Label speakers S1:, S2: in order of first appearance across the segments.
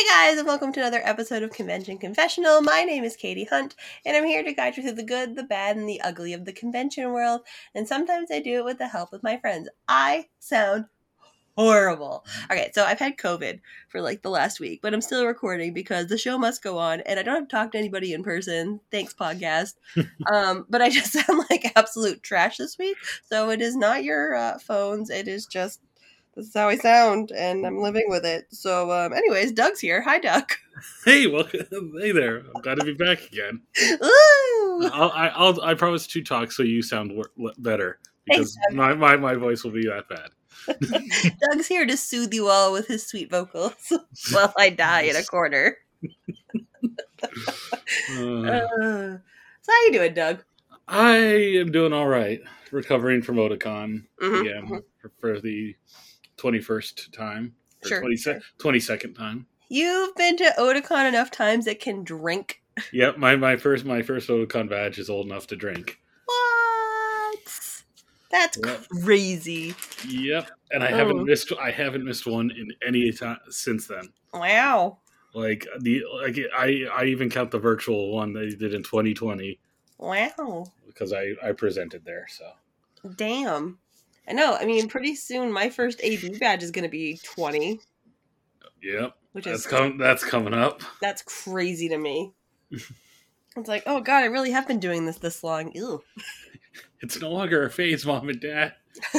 S1: Hey guys, and welcome to another episode of Convention Confessional. My name is Katie Hunt, and I'm here to guide you through the good, the bad, and the ugly of the convention world. And sometimes I do it with the help of my friends. I sound horrible. Okay, so I've had COVID for like the last week, but I'm still recording because the show must go on, and I don't have to talk to anybody in person. Thanks, podcast. um, but I just sound like absolute trash this week. So it is not your uh, phones. It is just this is how I sound, and I'm living with it. So, um, anyways, Doug's here. Hi, Doug.
S2: Hey, welcome. Hey there. I'm glad to be back again.
S1: Ooh.
S2: I'll, I, I'll, I promise to talk so you sound wor- better because
S1: Thanks,
S2: my, my, my voice will be that bad.
S1: Doug's here to soothe you all with his sweet vocals while I die in a corner.
S2: Uh,
S1: Uh, so, how you doing, Doug?
S2: I am doing all right. Recovering from Otakon
S1: Mhm,
S2: again
S1: mhm.
S2: for, for the 21st time. Or
S1: Sure,
S2: 20
S1: sure.
S2: 22nd time.
S1: You've been to Otakon enough times it can drink.
S2: Yep, my, my first my first Otakon badge is old enough to drink.
S1: What? That's
S2: Yep.
S1: crazy.
S2: Yep, and I
S1: Oh.
S2: haven't missed I haven't missed one in any time since then.
S1: Wow.
S2: Like the like I I even count the virtual one they did in 2020
S1: Wow.
S2: because I I presented there. So
S1: Damn. I know. I mean, pretty soon my first AB badge is going to be 20,
S2: yep,
S1: which
S2: that's
S1: is
S2: com- that's coming up.
S1: that's crazy to me. it's like, oh god, I really have been doing this this long. Ew.
S2: It's no longer a phase, mom and dad.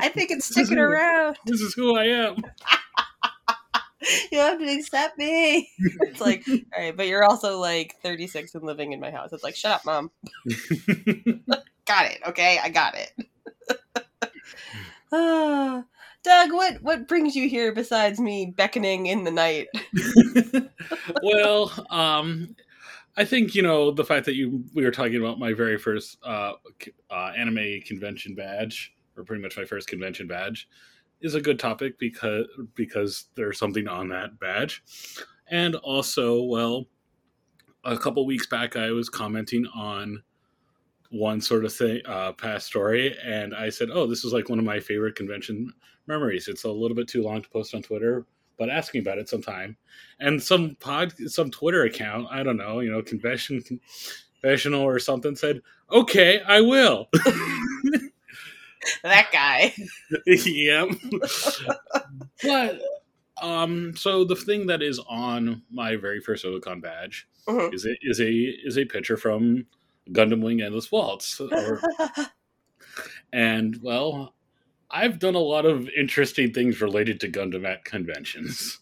S1: I think it's sticking around.
S2: This is who I am.
S1: You have to accept me. It's like, all right, but you're also like 36 and living in my house. It's like, shut up, mom. Got it. Okay, I got it. Ah. Doug, what what brings you here besides me beckoning in the night?
S2: well, um, I think you know the fact that you we were talking about my very first uh, uh, anime convention badge, or pretty much my first convention badge, is a good topic because because there's something on that badge, and also, well, a couple weeks back I was commenting on one sort of thing, uh, past story, and I said, "Oh, this is like one of my favorite convention memories." It's a little bit too long to post on Twitter, but ask me about it sometime and some pod some twitter account i don't know you know convention confessional or something said okay i will
S1: That guy.
S2: yep but um so the thing that is on my very first Otakon badge
S1: Mhm.
S2: is a is a is a picture from gundam wing endless waltz or, and well i've done a lot of interesting things related to gundam at conventions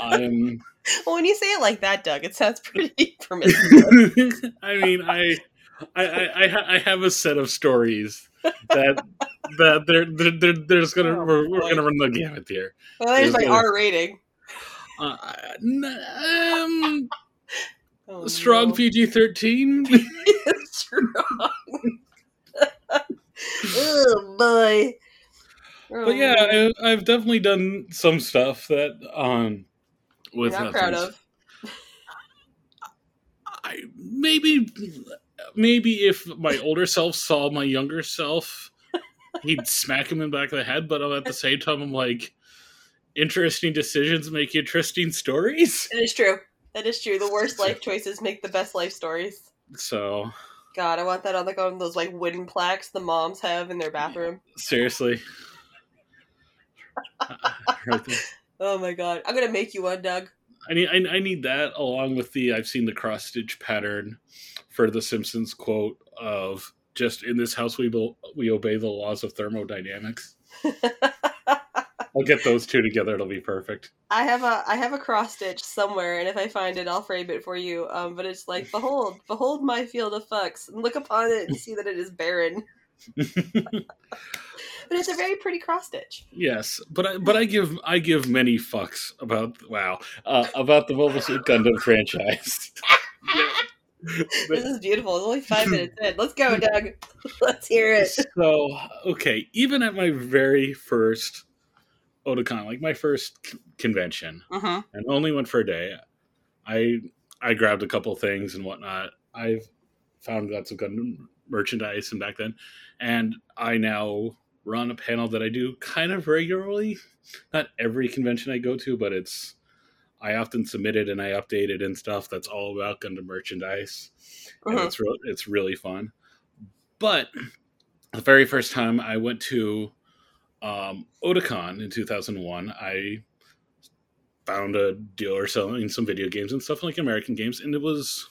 S2: i'm
S1: well, when you say it like that, Doug, it sounds pretty promiscuous.
S2: I mean, I, I, I, I, ha- I have a set of stories that that they're they're, they're, they're just gonna
S1: Oh,
S2: we're, we're gonna run the gamut here.
S1: well, there's
S2: it-
S1: R rating.
S2: Uh, um,
S1: Oh,
S2: strong
S1: no.
S2: PG thirteen.
S1: strong. oh boy. Oh,
S2: But yeah. I, I've definitely done some stuff that um with
S1: not
S2: uh,
S1: proud of.
S2: I maybe maybe if my older self saw my younger self, he'd smack him in the back of the head. But at the same time, I'm like, interesting decisions make interesting stories.
S1: It is true. That is true. The worst life choices make the best life stories.
S2: So
S1: God, I want that on like on those like wooden plaques the moms have in their bathroom.
S2: seriously,
S1: Oh my god. I'm gonna make you one, Doug.
S2: I need I, I need that along with the I've seen the cross stitch pattern for the Simpsons quote of just in this house we will, we obey the laws of thermodynamics. I'll get those two together. It'll be perfect.
S1: I have a I have a cross stitch somewhere, and if I find it, I'll frame it for you. Um, but it's like, behold, behold my field of fucks, and look upon it and see that it is barren. But it's a very pretty cross stitch.
S2: yes, but I, but I give I give many fucks about wow uh, about the Mobile Suit Gundam franchise.
S1: This is beautiful. It's only five minutes in. Let's go, Doug. Let's hear it.
S2: so okay, even at my very first Otakon, like my first c- convention,
S1: Mm-hmm.
S2: and only went for a day, I I grabbed a couple things and whatnot. I've found lots of Gundam merchandise and back then, and I now run a panel that I do kind of regularly. Not every convention I go to, but it's I often submit it and I update it and stuff. That's all about Gundam merchandise, and
S1: Mhm.
S2: it's real. It's really fun. But the very first time I went to um, Otakon in 2001, I found a dealer selling some video games and stuff like American games, and it was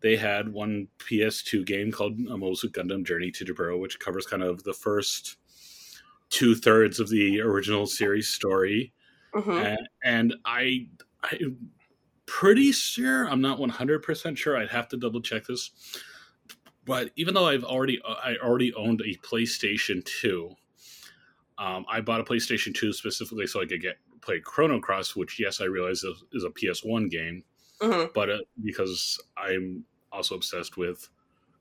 S2: they had one PS2 game called Mobile Gundam Journey to Jaburo, which covers kind of the first two thirds of the original series story,
S1: Mhm.
S2: and, and I, I'm pretty sure I'm not 100 percent sure. I'd have to double check this, but even though I've already I already owned a PlayStation 2, um, I bought a PlayStation 2 specifically so I could get play Chrono Cross, which yes, I realize is, is a PS1 game,
S1: Mhm.
S2: but uh, because I'm also obsessed with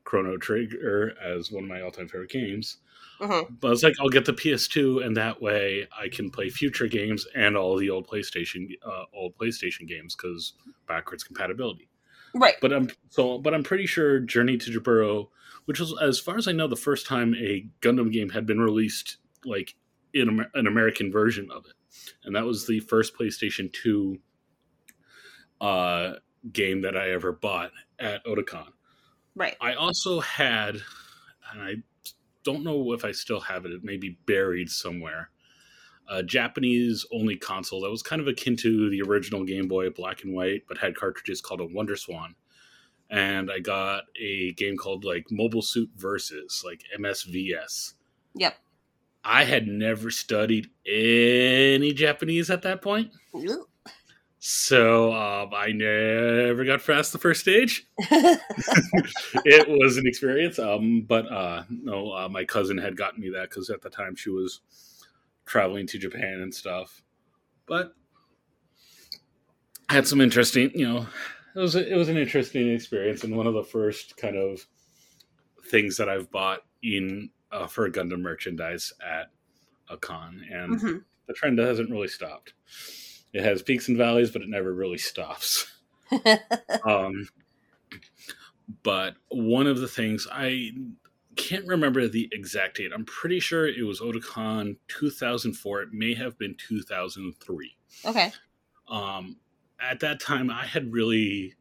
S2: Chrono Trigger as one of my all-time favorite games.
S1: Mhm.
S2: But it's like I'll get the PS2, and that way I can play future games and all the old PlayStation, uh, old PlayStation games because backwards compatibility.
S1: Right.
S2: But I'm so, but I'm pretty sure Journey to Jaburo, which was, as far as I know, the first time a Gundam game had been released, like in an American version of it, and that was the first PlayStation Two uh, game that I ever bought at Otakon.
S1: Right.
S2: I also had, and I don't know if I still have it. It may be buried somewhere. A Japanese only console that was kind of akin to the original Game Boy, black and white, but had cartridges called a Wonder Swan. And I got a game called like Mobile Suit Versus, like MSVS.
S1: Yep.
S2: I had never studied any Japanese at that point.
S1: Ooh.
S2: So um, I never got past the first stage. it was an experience. Um, but uh, no, uh, my cousin had gotten me that because at the time she was traveling to Japan and stuff. But I had some interesting, you know, it was a, it was an interesting experience and one of the first kind of things that I've bought in uh, for Gundam merchandise at a con, and
S1: Mhm.
S2: the trend hasn't really stopped. It has peaks and valleys, but it never really stops. Um, but one of the things I can't remember the exact date. I'm pretty sure it was Otakon 2004. It may have been 2003.
S1: okay.
S2: Um, at that time, I had really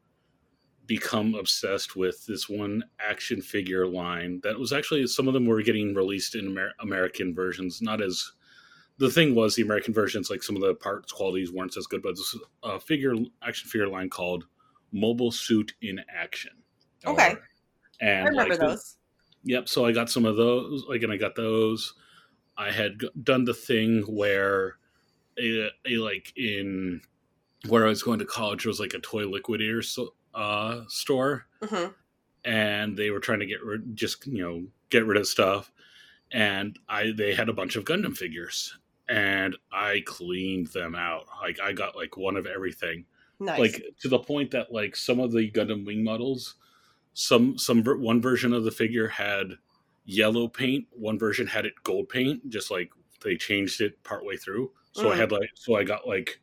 S2: become obsessed with this one action figure line that was actually some of them were getting released in Amer- American versions, not as the thing was the American versions like some of the parts qualities weren't as good, but this was a figure action figure line called Mobile Suit in Action.
S1: Okay.
S2: Or- and
S1: I remember
S2: like,
S1: those.
S2: Yep. So I got some of those. Like, and I got those. I had g- done the thing where, a, a like in where I was going to college, there was like a toy liquidator so, uh, store,
S1: hmm
S2: and they were trying to get rid, just you know, get rid of stuff. And I they had a bunch of Gundam figures, and I cleaned them out. Like I got like one of everything
S1: Nice.
S2: like to the point that like some of the Gundam wing models, some some ver- one version of the figure had yellow paint, one version had it gold paint, just like they changed it partway through. So I
S1: Mm.
S2: had like so I got like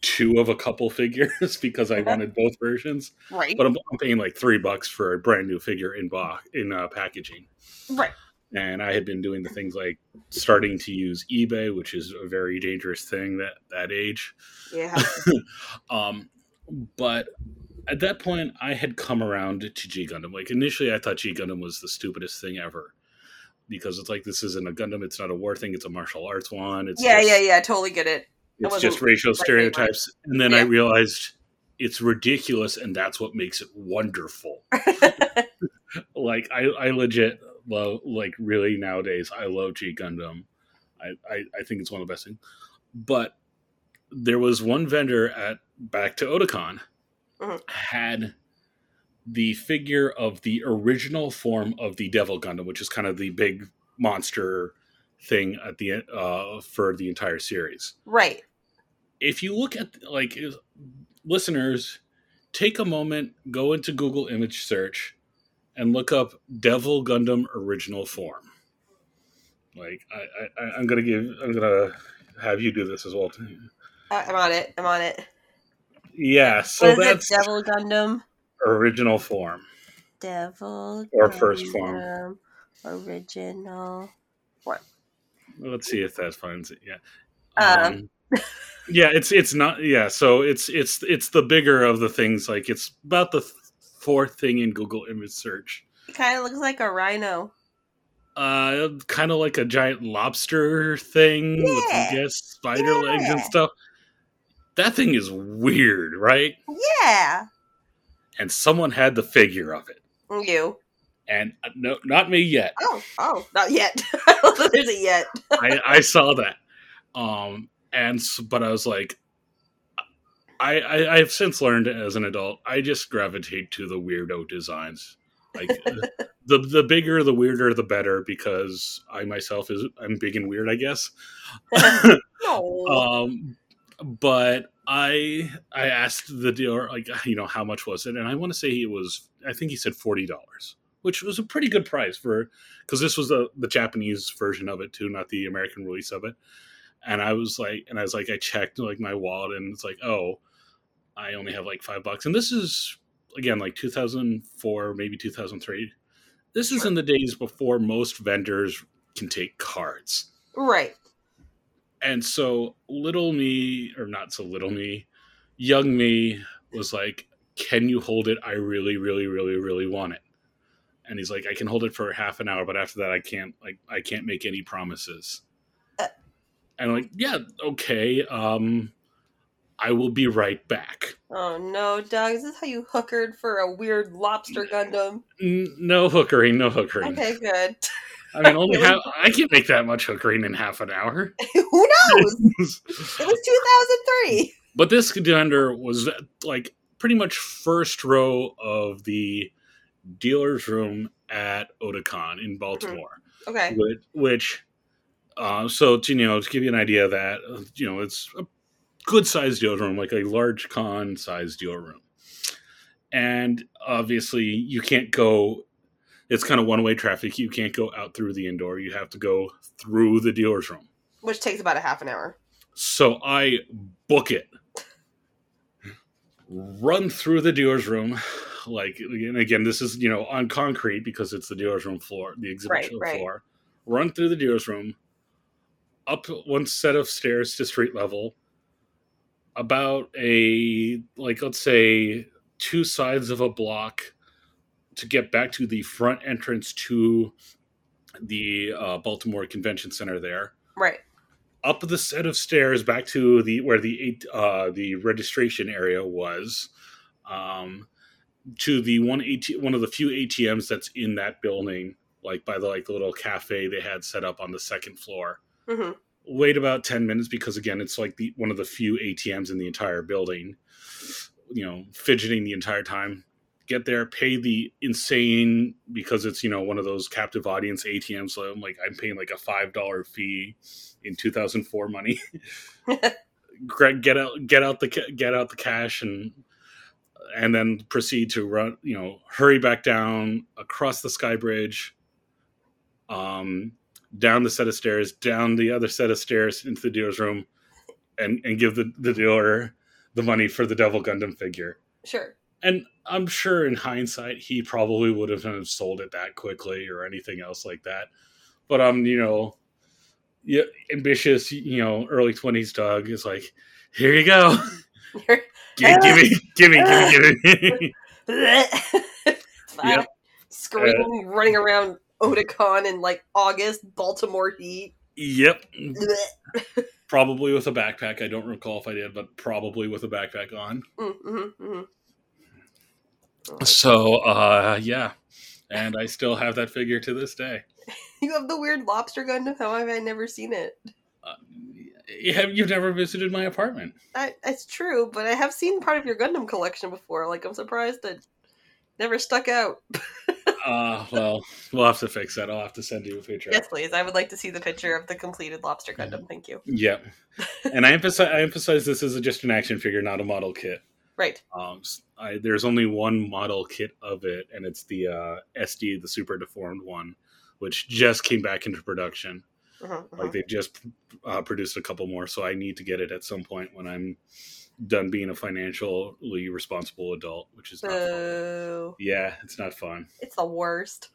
S2: two of a couple figures because I wanted both versions.
S1: right.
S2: But I'm, I'm paying like three bucks for a brand new figure in box in uh, packaging
S1: right.
S2: and I had been doing the things like starting to use eBay, which is a very dangerous thing that that age.
S1: Yeah.
S2: um, but at that point, I had come around to G Gundam. Like initially, I thought G Gundam was the stupidest thing ever because it's like this isn't a Gundam, it's not a war thing, it's a martial arts one. It's
S1: yeah.
S2: just,
S1: Yeah. Yeah. Totally get it.
S2: It's just racial stereotypes, and then I realized it's ridiculous, and that's what makes it wonderful. like I, I legit love like really nowadays I love G Gundam. I, I, I think it's one of the best things. But there was one vendor at back to Otakon
S1: Mhm.
S2: had the figure of the original form of the Devil Gundam, which is kind of the big monster thing at the uh, for the entire series.
S1: right.
S2: If you look at like listeners, take a moment, go into Google image search, and look up Devil Gundam original form. Like I, I I'm gonna give I'm gonna have you do this as well.
S1: I- I'm on it. I'm on it.
S2: Yeah, so
S1: What is
S2: that's
S1: it? Devil Gundam.
S2: original form.
S1: Devil.
S2: Or first form.
S1: Original What?
S2: Let's see if that finds it. Yeah.
S1: Um.
S2: Yeah, it's it's not. Yeah, so it's it's it's the bigger of the things. Like it's about the th- fourth thing in Google image search.
S1: It kind of looks like a rhino.
S2: Uh, kind of like a giant lobster thing with I guess spider legs and stuff. That thing is weird, right?
S1: Yeah.
S2: And someone had the figure of it,
S1: You.
S2: and uh, no, not me yet.
S1: Oh, oh, not yet. I don't know there's a yet.
S2: I, I saw that. Um, and but I was like, I, I I've since learned as an adult, I just gravitate to the weirdo designs. Like the the bigger, the weirder, the better. Because I myself is I'm big and weird, I guess.
S1: No.
S2: um, but I I asked the dealer like you know how much was it, and I want to say it was I think he said forty dollars, which was a pretty good price for because this was the the Japanese version of it too, not the American release of it. And I was like, and I was like, I checked like my wallet, and it's like, oh, I only have like five bucks, and this is again like two thousand four, maybe two thousand three. This is in the days before most vendors can take cards.
S1: right.
S2: And so little me, or not so little me, young me was like, Can you hold it? I really, really, really, really want it. And he's like, I can hold it for half an hour, but after that I can't like I can't make any promises. And I'm like, Yeah, okay. Um I will be right back.
S1: Oh no, Doug. Is this how you hookered for a weird lobster Gundam?
S2: N- no hookering, no hookering.
S1: Okay, good.
S2: I mean only half I can't make that much hookering in half an hour.
S1: Who knows? It was 2003.
S2: But this contender was like pretty much first row of the dealer's room at Otakon in Baltimore,
S1: Okay.
S2: which, which uh, so to you know to give you an idea of that uh, you know it's a good sized dealer room, like a large con sized dealer room, and obviously you can't go. It's kind of one way traffic. You can't go out through the indoor. You have to go through the dealer's room.
S1: Which takes about a half an hour.
S2: So I book it, run through the dealer's room, like and again, this is you know on concrete because it's the dealer's room floor, the exhibit
S1: Right, right.
S2: floor. Run through the dealer's room, up one set of stairs to street level, about a like let's say two sides of a block to get back to the front entrance to the uh, Baltimore Convention Center there
S1: Right.
S2: up the set of stairs back to the where the eight, uh, the registration area was, um, to the one AT, one of the few ATMs that's in that building, like by the like the little cafe they had set up on the second floor.
S1: Hmm
S2: Wait about ten minutes because again, it's like the one of the few ATMs in the entire building. You know, fidgeting the entire time. Get there, pay the insane because it's you know one of those captive audience ATMs. So I'm like I'm paying like a five dollar fee in 2004 money. Greg, get out, get out the get out the cash and and then proceed to run. You know, hurry back down across the sky bridge, um, down the set of stairs, down the other set of stairs into the dealer's room, and and give the the dealer the money for the Devil Gundam figure.
S1: Sure.
S2: And I'm sure in hindsight he probably would have sold it that quickly or anything else like that. But um, you know, yeah, ambitious, you know, early twenties Doug is like, here you go. Give, give me, give me, give me, give me. Yep.
S1: Screaming, running around Otakon in like August, Baltimore heat.
S2: yep. Probably with a backpack. I don't recall if I did, but probably with a backpack on.
S1: Mm-hmm, mm-hmm.
S2: So, uh, yeah. And I still have that figure to this day.
S1: You have the weird lobster Gundam. How have I never seen it?
S2: Uh, have you've never visited my apartment?
S1: I, it's true, but I have seen part of your Gundam collection before. Like, I'm surprised that never stuck out.
S2: Uh, well, we'll have to fix that. I'll have to send you a picture.
S1: Yes, please. I would like to see the picture of the completed lobster Gundam. Thank you.
S2: Yeah, and I emphasize I emphasize this is just an action figure, not a model kit.
S1: Right.
S2: Um, I, there's only one model kit of it, and it's the uh, SD, the super deformed one, which just came back into production.
S1: Uh-huh, uh-huh.
S2: Like they just uh, produced a couple more, so I need to get it at some point when I'm done being a financially responsible adult, which is not fun.
S1: Boo.
S2: Yeah, it's not fun.
S1: It's the worst.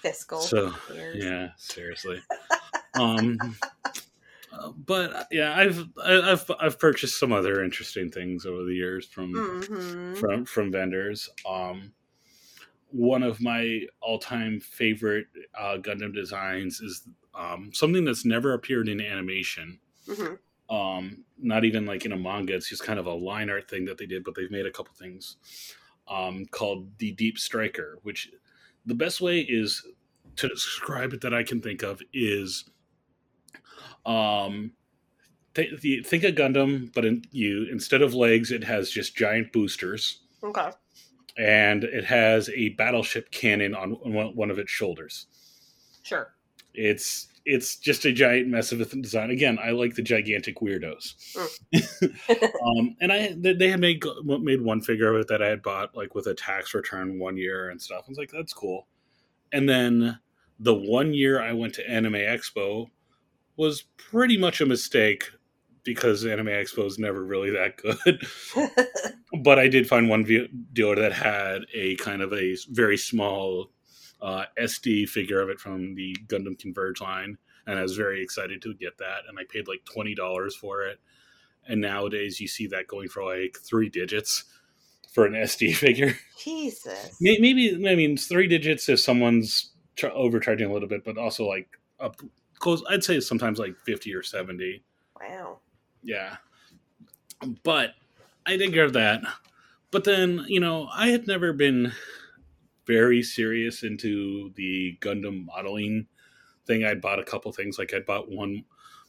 S1: Fiscal.
S2: So
S1: years.
S2: yeah, seriously. um, uh, but uh, yeah, I've I- I've I've purchased some other interesting things over the years from
S1: Mhm.
S2: from from vendors. Um, one of my all time favorite uh, Gundam designs is um, something that's never appeared in animation.
S1: Mhm.
S2: Um, not even like in a manga. It's just kind of a line art thing that they did, but they've made a couple things um, called the Deep Striker, which the best way is to describe it that I can think of is um th- the, think of Gundam, but in, you instead of legs, it has just giant boosters,
S1: Okay.
S2: and it has a battleship cannon on one, one of its shoulders.
S1: Sure.
S2: It's it's just a giant mess of a design. Again, I like the gigantic weirdos. um, and I they had made made one figure of it that I had bought like with a tax return one year and stuff. I was like, that's cool. And then the one year I went to Anime Expo was pretty much a mistake because Anime Expo is never really that good. but I did find one dealer that had a kind of a very small uh, SD figure of it from the Gundam Converge line, and I was very excited to get that. And I paid like twenty dollars for it. And nowadays, you see that going for like three digits for an SD figure.
S1: Jesus.
S2: Maybe I mean three digits if someone's ch- overcharging a little bit, but also like up close. I'd say sometimes like fifty or seventy.
S1: Wow.
S2: Yeah. But I did get that. But then, you know, I had never been very serious into the Gundam modeling thing. I'd bought a couple things, like I'd bought one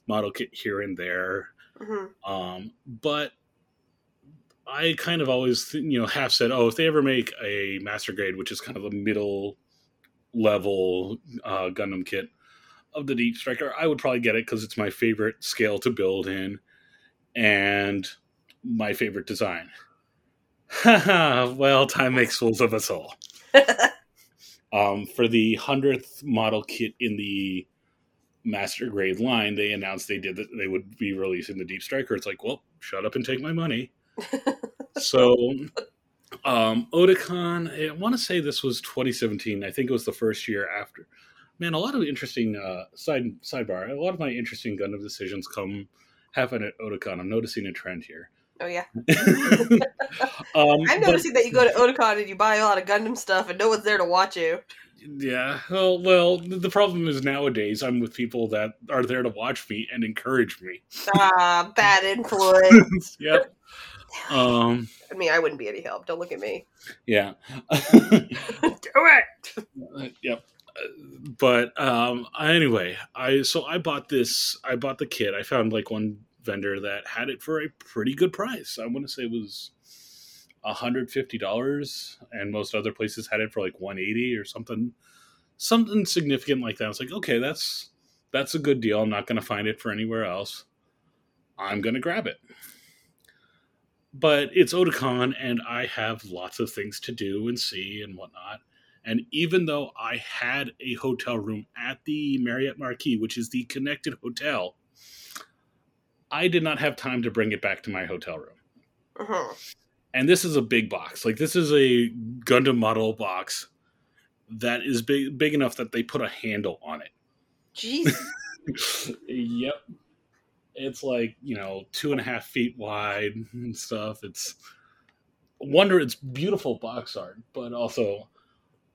S2: model kit here and there.
S1: hmm
S2: Um, but I kind of always, you know, half said, oh, if they ever make a master grade, which is kind of a middle level uh, Gundam kit of the Deep Striker, I would probably get it because it's my favorite scale to build in and my favorite design. well, time makes fools of us all. Um, for the hundredth model kit in the master grade line, they announced they did that they would be releasing the Deep Striker. It's like, well, shut up and take my money. so, um, Otakon, I want to say this was 2017. I think it was the first year after. Man, a lot of interesting uh, side sidebar. A lot of my interesting Gundam decisions come happen at Otakon. I'm noticing a trend here.
S1: Oh yeah.
S2: um,
S1: I'm
S2: but-
S1: noticing that you go to Otakon and you buy a lot of Gundam stuff and no one's there to watch you.
S2: Yeah. Well, well, the problem is nowadays I'm with people that are there to watch me and encourage me.
S1: Ah, bad influence.
S2: Yep. Um.
S1: I mean, I wouldn't be any help. Don't look at me.
S2: Yeah.
S1: Do it.
S2: yep. Uh, But um. Anyway, I so I bought this. I bought the kit. I found like one vendor that had it for a pretty good price. I want to say it was hundred fifty dollars, and most other places had it for like one eighty or something, something significant like that. I was like, okay, that's that's a good deal. I'm not going to find it for anywhere else. I'm going to grab it. But it's Otakon, and I have lots of things to do and see and whatnot. And even though I had a hotel room at the Marriott Marquis, which is the connected hotel, I did not have time to bring it back to my hotel room
S1: Mhm.
S2: and this is a big box. Like this is a Gundam model box that is big big enough that they put a handle on it.
S1: Jeez.
S2: yep. It's like, you know, two and a half feet wide and stuff. It's wonder it's beautiful box art, but also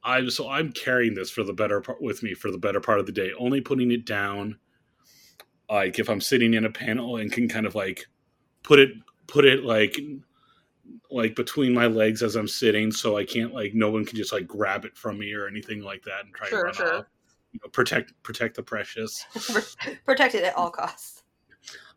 S2: I'm so I'm carrying this for the better part with me for the better part of the day, only putting it down like if I'm sitting in a panel and can kind of like put it put it like like between my legs as I'm sitting so I can't like no one can just like grab it from me or anything like that and try
S1: Sure,
S2: to run
S1: sure.
S2: off. You know, protect protect the precious.
S1: protect it at all costs.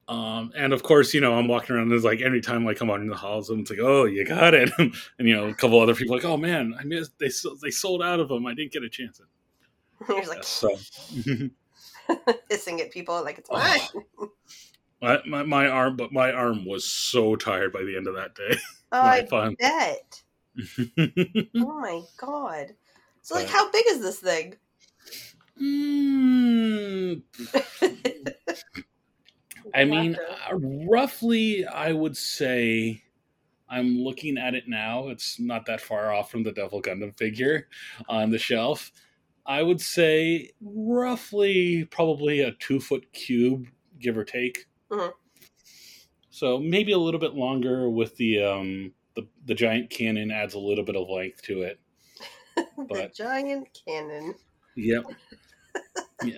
S2: Um, and of course, you know, I'm walking around. There's like every time I come out in the halls, someone's like, "Oh, you got it," and you know, a couple other people like, "Oh man, I missed. They they sold out of them. I didn't get a chance."
S1: Like
S2: So,
S1: hissing at people like it's
S2: Oh. my, my my arm, but my arm was so tired by the end of that day.
S1: Oh, I bet. Oh my god. So like how big is this thing?
S2: Mm, I mean, uh, roughly, I would say I'm looking at it now. It's not that far off from the Devil Gundam figure on the shelf. I would say roughly probably a two foot cube, give or take.
S1: Mhm.
S2: So maybe a little bit longer with the um the, the giant cannon adds a little bit of length to it.
S1: the
S2: But-
S1: giant cannon.
S2: Yep. yeah.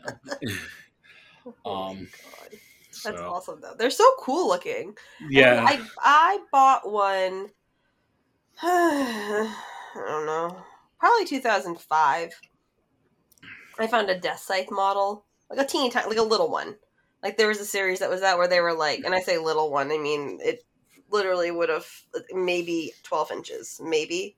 S1: Oh
S2: Um,
S1: God. That's
S2: So
S1: awesome though. They're so cool looking.
S2: Yeah.
S1: I I bought one. I don't know. Probably 2005. I found a Death Scythe model, like a teeny tiny, like a little one. Like there was a series that was that where they were like, and I say little one, I mean it literally would have maybe 12 inches, maybe.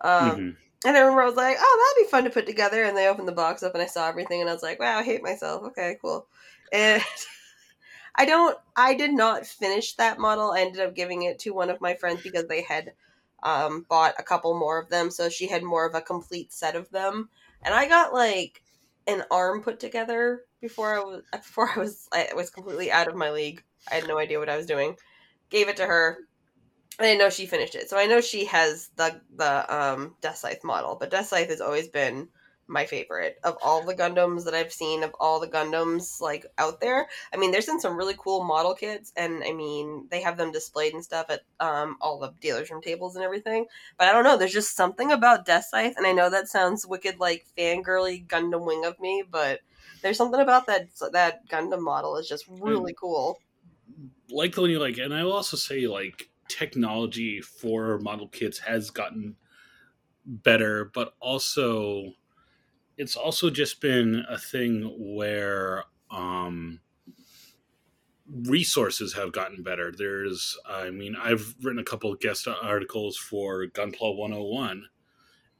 S1: Um,
S2: Mhm.
S1: and I remember I was like, oh, that'd be fun to put together. And they opened the box up and I saw everything and I was like, wow, I hate myself. Okay, cool. And I don't, I did not finish that model. I ended up giving it to one of my friends because they had um, bought a couple more of them. So she had more of a complete set of them. And I got like an arm put together before I was, before I was, I was completely out of my league. I had no idea what I was doing. Gave it to her. I didn't know she finished it, so I know she has the the um, Death Scythe model. But Death Scythe has always been my favorite of all the Gundams that I've seen of all the Gundams like out there. I mean, there's been some really cool model kits, and I mean they have them displayed and stuff at um, all the dealers room tables and everything. But I don't know, there's just something about Death Scythe, and I know that sounds wicked like fangirly Gundam wing of me, but there's something about that that Gundam model is just really cool.
S2: like when you like, and I will also say like technology for model kits has gotten better, but also it's also just been a thing where um resources have gotten better. There's, I mean, I've written a couple of guest articles for Gunpla 101,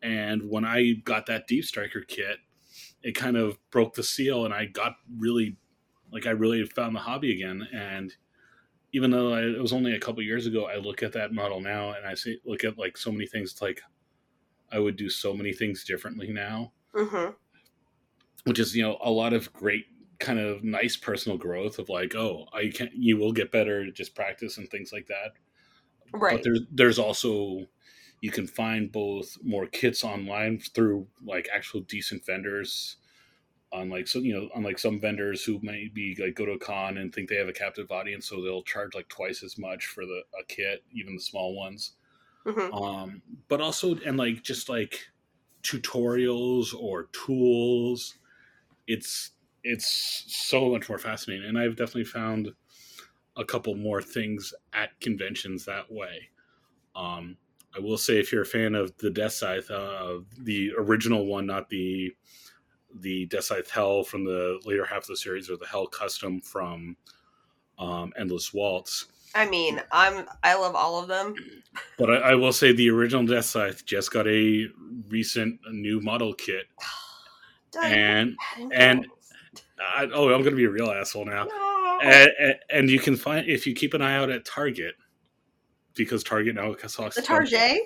S2: and when I got that Deep Striker kit, it kind of broke the seal, and I got really, like, I really found the hobby again. And even though I, it was only a couple years ago, I look at that model now, and I see look at like so many things. It's like I would do so many things differently now
S1: hmm
S2: which is you know a lot of great kind of nice personal growth of like oh I can you will get better just practice and things like that.
S1: Right.
S2: but there's there's also you can find both more kits online through like actual decent vendors. On like so you know unlike some vendors who maybe like go to a con and think they have a captive audience so they'll charge like twice as much for the a kit even the small ones.
S1: Hmm
S2: um but also and like just like tutorials or tools. It's it's so much more fascinating and i've definitely found a couple more things at conventions that way. Um i will say if you're a fan of the death scythe uh the original one not the the death scythe hell from the later half of the series or the hell custom from um endless waltz
S1: I mean, I'm I love all of them.
S2: but I, I will say the original Death Scythe just got a recent new model kit, and and- I, oh, I'm going to be a real asshole now.
S1: no.
S2: And, and, and you can find if you keep an eye out at Target because Target now has
S1: the Target.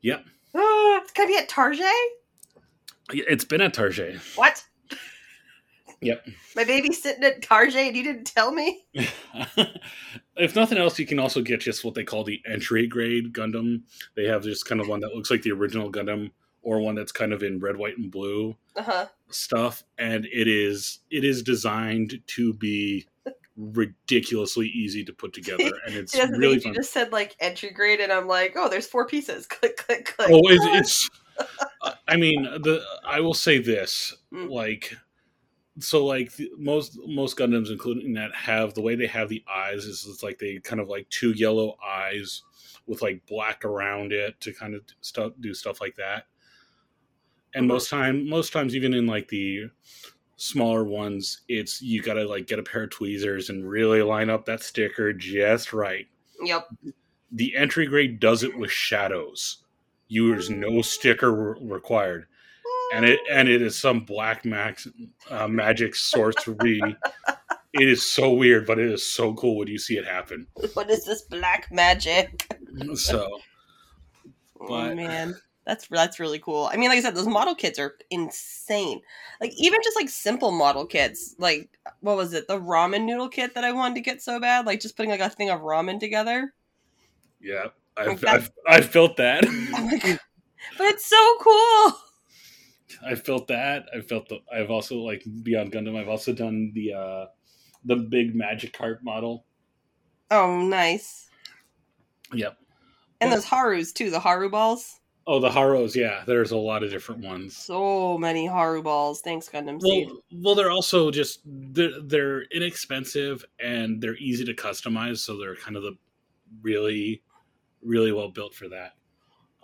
S2: Yep,
S1: Oh, it's gonna be at Target.
S2: it's been at Target.
S1: What?
S2: Yep.
S1: My baby's sitting at Target and you didn't tell me.
S2: if nothing else, you can also get just what they call the entry grade Gundam. They have just kind of one that looks like the original Gundam, or one that's kind of in red, white, and blue.
S1: Uh huh.
S2: stuff and it is it is designed to be ridiculously easy to put together and it's
S1: the
S2: really fun
S1: You just said like entry grade, and I'm like, oh, there's four pieces. Click, click, click.
S2: oh it's, it's i mean the i will say this
S1: Mm.
S2: like so like the, most most gundams including that have the way they have the eyes is it's like they kind of like two yellow eyes with like black around it to kind of stuff do stuff like that. And most time most times even in like the smaller ones it's you gotta like get a pair of tweezers and really line up that sticker just right.
S1: Yep.
S2: the entry grade does it with shadows. You there's no sticker re- required and it and it is some black max uh, magic sorcery it is so weird but it is so cool when you see it happen
S1: What is this black magic?
S2: so
S1: oh man, that's that's really cool. I mean, like I said, those model kits are insane. Like even just like simple model kits, like what was it, the ramen noodle kit that I wanted to get so bad, like just putting like a thing of ramen together.
S2: yeah I've,
S1: Okay.
S2: I've, I've built that
S1: Oh my god! But it's so cool.
S2: I felt that. I felt the. I've also like Beyond Gundam. I've also done the uh the big Magic Magikarp model.
S1: Oh, nice.
S2: Yep.
S1: And those Harus too, the Haru balls.
S2: Oh, the Haros. Yeah, there's a lot of different ones.
S1: So many Haru balls. Thanks, Gundam Seed.
S2: Well, well, they're also just they're, they're inexpensive and they're easy to customize, so they're kind of the really, really well built for that.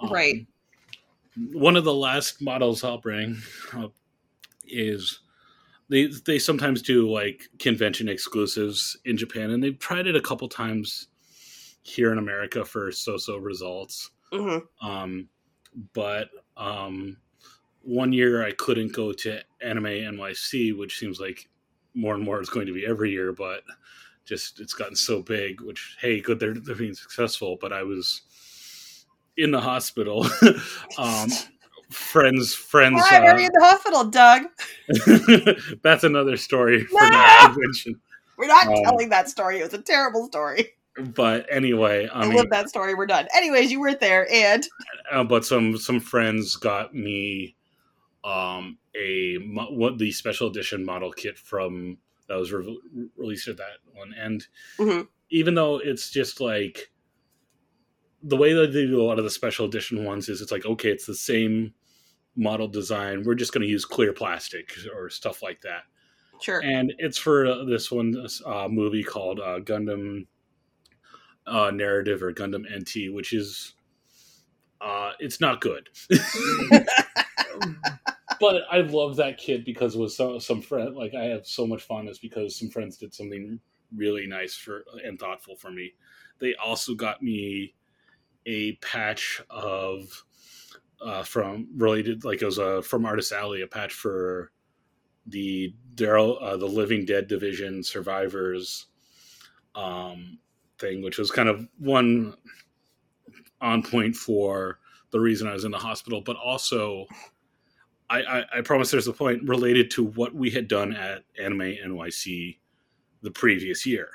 S2: Um,
S1: Right.
S2: One of the last models I'll bring up is they they sometimes do like convention exclusives in Japan, and they've tried it a couple times here in America for so-so results.
S1: hmm
S2: Um, but um, one year I couldn't go to Anime NYC, which seems like more and more is going to be every year, but just it's gotten so big. Which hey, good they're they're being successful, but I was in the hospital. um, friends, friends.
S1: Why are you
S2: Uh,
S1: in the hospital, Doug?
S2: that's another story for
S1: No! We're not
S2: Um,
S1: telling that story. It was a terrible story.
S2: But anyway, I
S1: I,
S2: mean,
S1: live that story. We're done. Anyways, you weren't there, and
S2: uh, but some some friends got me um a what the special edition model kit from that was re- released at that one and
S1: Mhm.
S2: even though it's just like the way that they do a lot of the special edition ones is it's like okay it's the same model design we're just going to use clear plastic or stuff like that
S1: sure.
S2: and it's for uh, this one this, uh, movie called uh, Gundam uh, Narrative or Gundam NT, which is uh, it's not good. but I love that kid because it was so, some friend like I have so much fondness because some friends did something really nice for and thoughtful for me. They also got me a patch of uh, from related like it was a from Artist Alley a patch for the Daryl uh, the Living Dead Division survivors um, thing, which was kind of one on point for the reason I was in the hospital, but also I, I, I promise there's a point related to what we had done at Anime NYC the previous year.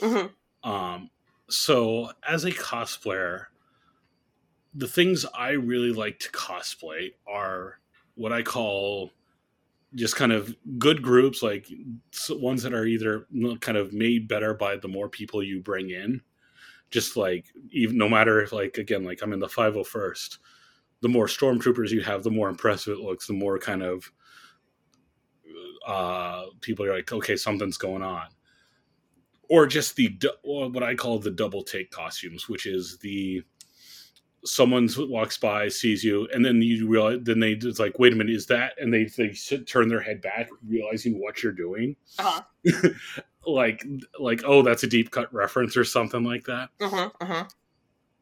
S1: hmm
S2: Um, so as a cosplayer, the things I really like to cosplay are what I call just kind of good groups, like ones that are either kind of made better by the more people you bring in. Just like even no matter if like again like I'm in the 501st, the more stormtroopers you have, the more impressive it looks, the more kind of uh, people are like, okay, something's going on or just the what I call the double take costumes, which is the someone walks by, sees you, and then you realize, then they it's like, wait a minute, is that? And they they sit, turn their head back, realizing what you're doing,
S1: Uh-huh.
S2: like like oh, that's a deep cut reference or something like that.
S1: Uh-huh. Uh-huh.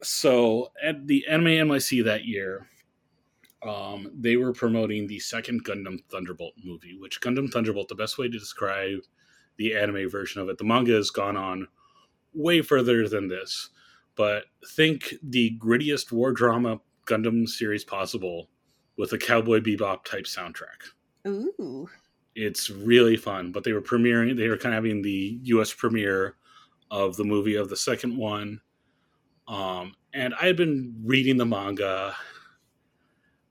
S2: So at the Anime NYC that year, um, they were promoting the second Gundam Thunderbolt movie, which Gundam Thunderbolt, the best way to describe the anime version of it, the manga has gone on way further than this. But think the grittiest war drama Gundam series possible with a Cowboy Bebop type soundtrack.
S1: Ooh.
S2: It's really fun. But they were premiering, they were kind of having the US premiere of the movie of the second one. Um, and I had been reading the manga,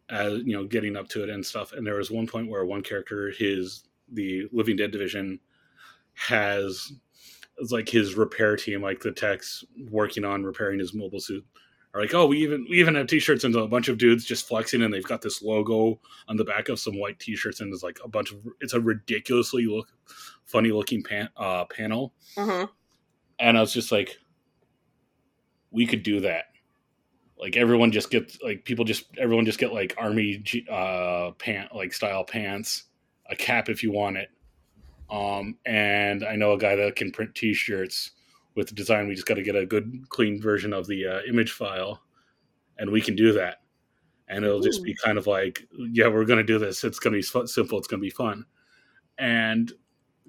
S2: as you know, getting up to it and stuff. And there was one point where one character, his the Living Dead division, has it's like his repair team, like the techs working on repairing his mobile suit, are like, oh, we even we even have t-shirts and a bunch of dudes just flexing, and they've got this logo on the back of some white t-shirts, and there's like a bunch of it's a ridiculously look funny looking pan, uh, panel,
S1: Uh-huh.
S2: and I was just like, we could do that. Like everyone just get like people just everyone just get like army uh pant like style pants, a cap if you want it. Um, and I know a guy that can print T-shirts with the design. We just got to get a good, clean version of the uh, image file, and we can do that. And it'll just be kind of like, yeah, we're going to do this. It's going to be simple. It's going to be fun. And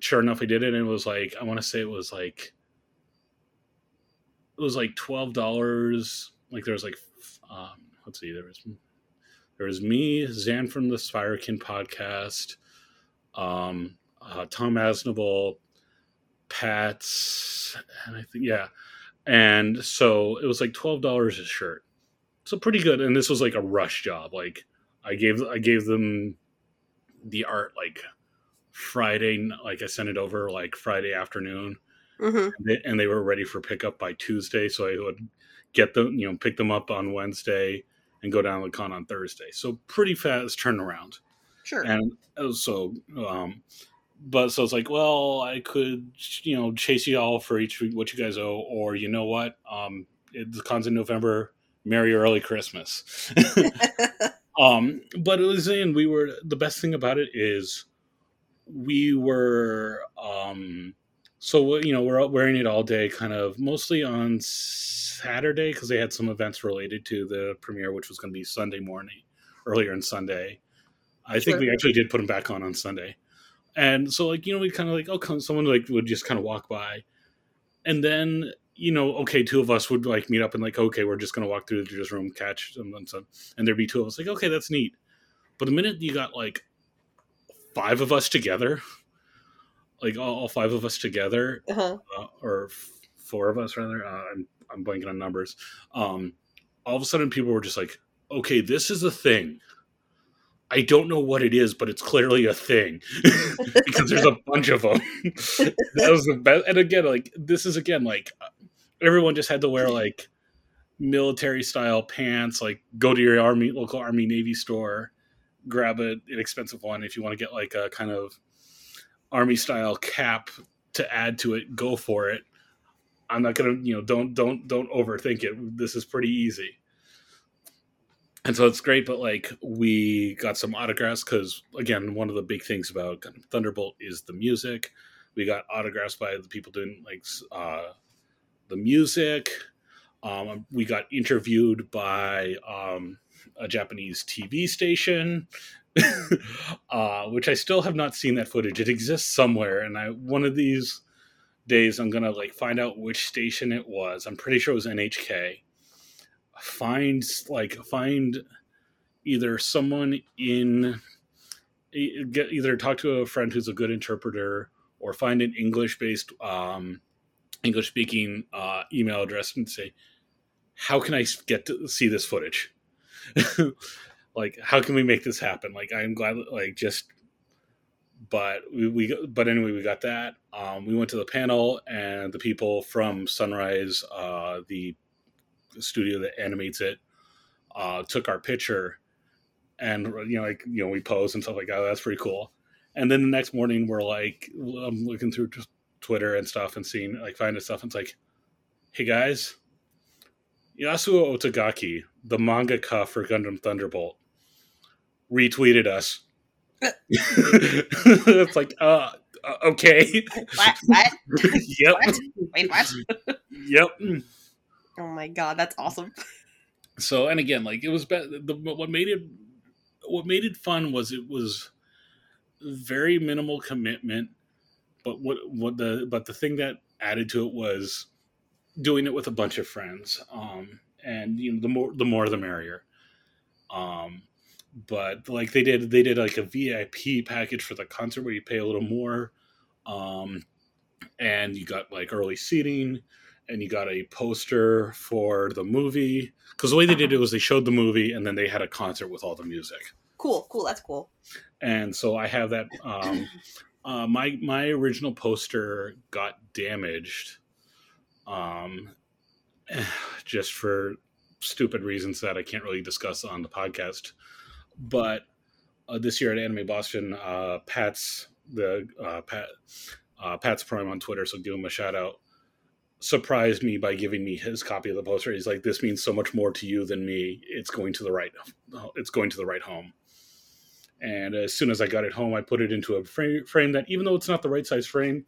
S2: sure enough, we did it. And it was like, I want to say it was like, it was like twelve dollars. Like there was like, um, let's see, there was there was me, Zan from the Spirekin podcast, um, uh, Tom Asnable, Pat's, and I think yeah, and so it was like twelve dollars a shirt. So pretty good, and this was like a rush job. Like I gave I gave them the art like Friday, like I sent it over like Friday afternoon,
S1: hmm
S2: and they, and they were ready for pickup by Tuesday. So I would get them, you know, pick them up on Wednesday and go down to the con on Thursday. So pretty fast turnaround.
S1: Sure.
S2: And uh, so, um, but so it's like, well, I could, you know, chase you all for each what you guys owe, or you know what, um, it, the con's in November. Merry early Christmas. um, but it was in. We were the best thing about it is we were um so you know we're wearing it all day kind of mostly on saturday because they had some events related to the premiere which was going to be sunday morning earlier on sunday i think we actually did put them back on on sunday and so like you know we kind of like oh come someone like would just kind of walk by and then you know okay two of us would like meet up and like okay we're just going to walk through the room catch them and so and there'd be two of us like okay that's neat but the minute you got like five of us together like all, all five of us together
S1: uh-huh.
S2: uh, or f- four of us rather. Uh, I'm I'm blanking on numbers. Um, all of a sudden, people were just like, "Okay, this is a thing. I don't know what it is, but it's clearly a thing because there's a bunch of them." that was the best. And again, like this is again like uh, everyone just had to wear like military style pants. Like go to your army local army navy store, grab an inexpensive one if you want to get like a kind of army style cap to add to it. Go for it. I'm not gonna, you know, don't don't don't overthink it. This is pretty easy. And so it's great, but like we got some autographs because again, one of the big things about Thunderbolt is the music. We got autographs by the people doing like uh, the music. Um, we got interviewed by um, a Japanese TV station, uh, which I still have not seen that footage. It exists somewhere, and I one of these days I'm gonna like find out which station it was. I'm pretty sure it was NHK. Find like find either someone in get either talk to a friend who's a good interpreter or find an English based um, English speaking uh, email address and say, how can I get to see this footage? like, how can we make this happen? Like, I'm glad, like, just, but we, we but anyway, we got that. Um, we went to the panel, and the people from Sunrise, uh, the studio that animates it, uh, took our picture, and you know, like, you know, we posed and stuff like that. That's pretty cool. And then the next morning, we're like, I'm looking through just Twitter and stuff and seeing like finding stuff. And it's like, hey guys, Yasuo Otagaki, the mangaka for Gundam Thunderbolt, retweeted us. it's like, uh, uh, okay.
S1: What? What?
S2: yep.
S1: What? Wait, what?
S2: Yep.
S1: Oh my god, that's awesome.
S2: So, and again, like it was, be- the, what made it, what made it fun was it was very minimal commitment, but what, what the, but the thing that added to it was doing it with a bunch of friends. Um, and you know, the more, the more the merrier. Um, but like they did, they did like a VIP package for the concert where you pay a little more. Um, and you got like early seating and you got a poster for the movie. Because the way they did it was they showed the movie and then they had a concert with all the music.
S1: Cool, cool, that's cool.
S2: and so i have that um, uh, my my original poster got damaged um, just for stupid reasons that i can't really discuss on the podcast. But uh, this year at anime boston uh, pat's the uh, pat uh, pat's prime on twitter so give him a shout out surprised me by giving me his copy of the poster. He's like, "This means so much more to you than me. It's going to the right. It's going to the right home." And as soon as I got it home, I put it into a frame, frame that, even though it's not the right size frame,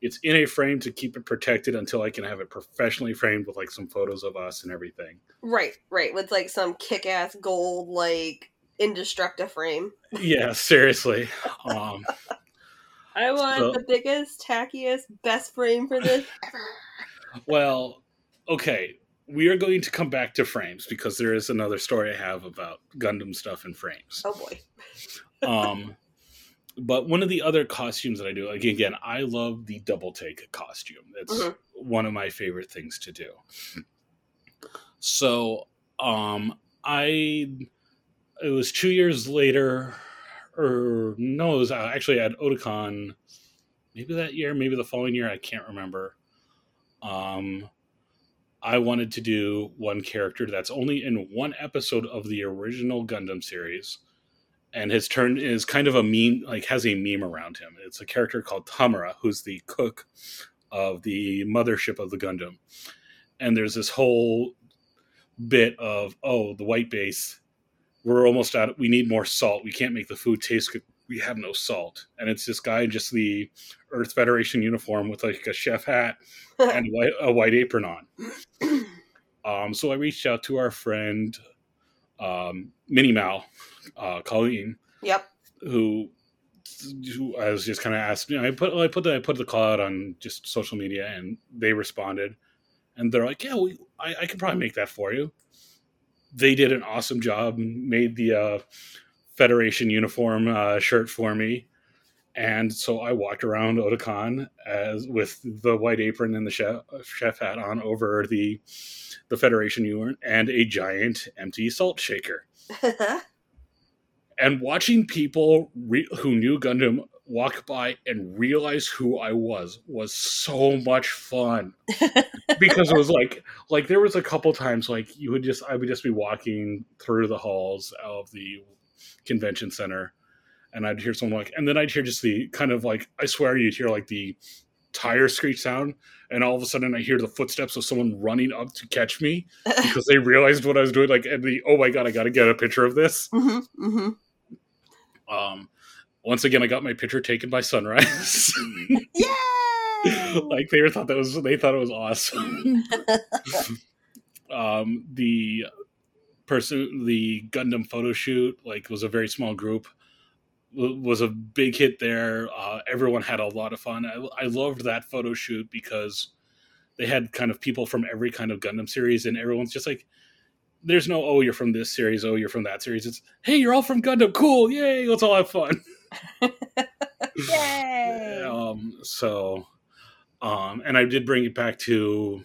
S2: it's in a frame to keep it protected until I can have it professionally framed with like some photos of us and everything.
S1: Right, right, with like some kick ass gold, like indestructible frame.
S2: Yeah, seriously. Um,
S1: I want
S2: So-
S1: the biggest, tackiest, best frame for this ever.
S2: Well, okay. We are going to come back to frames because there is another story I have about Gundam stuff and frames.
S1: Oh boy.
S2: um but one of the other costumes that i do like again i love the double take costume it's
S1: Mhm.
S2: one of my favorite things to do so um i it was two years later, or no, it was uh, actually at Otakon, maybe that year, maybe the following year. I can't remember. Um, I wanted to do one character that's only in one episode of the original Gundam series, and his turn is kind of a meme, like has a meme around him. It's a character called Tamura, who's the cook of the mothership of the Gundam, and there's this whole bit of oh the white base, we're almost out. We need more salt. We can't make the food taste good. We have no salt, and it's this guy in just the Earth Federation uniform with like a chef hat and white, a white apron on. Um, so I reached out to our friend um, Minnie Mal, uh, Colleen,
S1: Yep.
S2: who, who I was just kind of asked. You know, I put I put the I put the call out on just social media, and they responded, and they're like, "Yeah, we, I, I can probably make that for you." They did an awesome job, made the uh, Federation uniform uh, shirt for me, and so I walked around Otakon as with the white apron and the chef, chef hat on over the the Federation uniform and a giant empty salt shaker. And watching people re- who knew Gundam walk by and realize who I was was so much fun. Because it was like like there was a couple times like you would just I would just be walking through the halls of the convention center and I'd hear someone like and then I'd hear just the kind of like I swear you'd hear like the tire screech sound and all of a sudden I hear the footsteps of someone running up to catch me because they realized what I was doing like and the oh my god I got to get a picture of this
S1: hmm hmm
S2: um, once again, I got my picture taken by Sunrise.
S1: Yay!
S2: like they thought that was they thought it was awesome. um, the person, the Gundam photo shoot, like was a very small group. Was a big hit there. Uh, everyone had a lot of fun. I, I loved that photo shoot because they had kind of people from every kind of Gundam series, and everyone's just like, "There's no oh you're from this series, oh you're from that series." It's hey you're all from Gundam, cool, yay, let's all have fun.
S1: Yay!
S2: Um, so, um, and I did bring it back to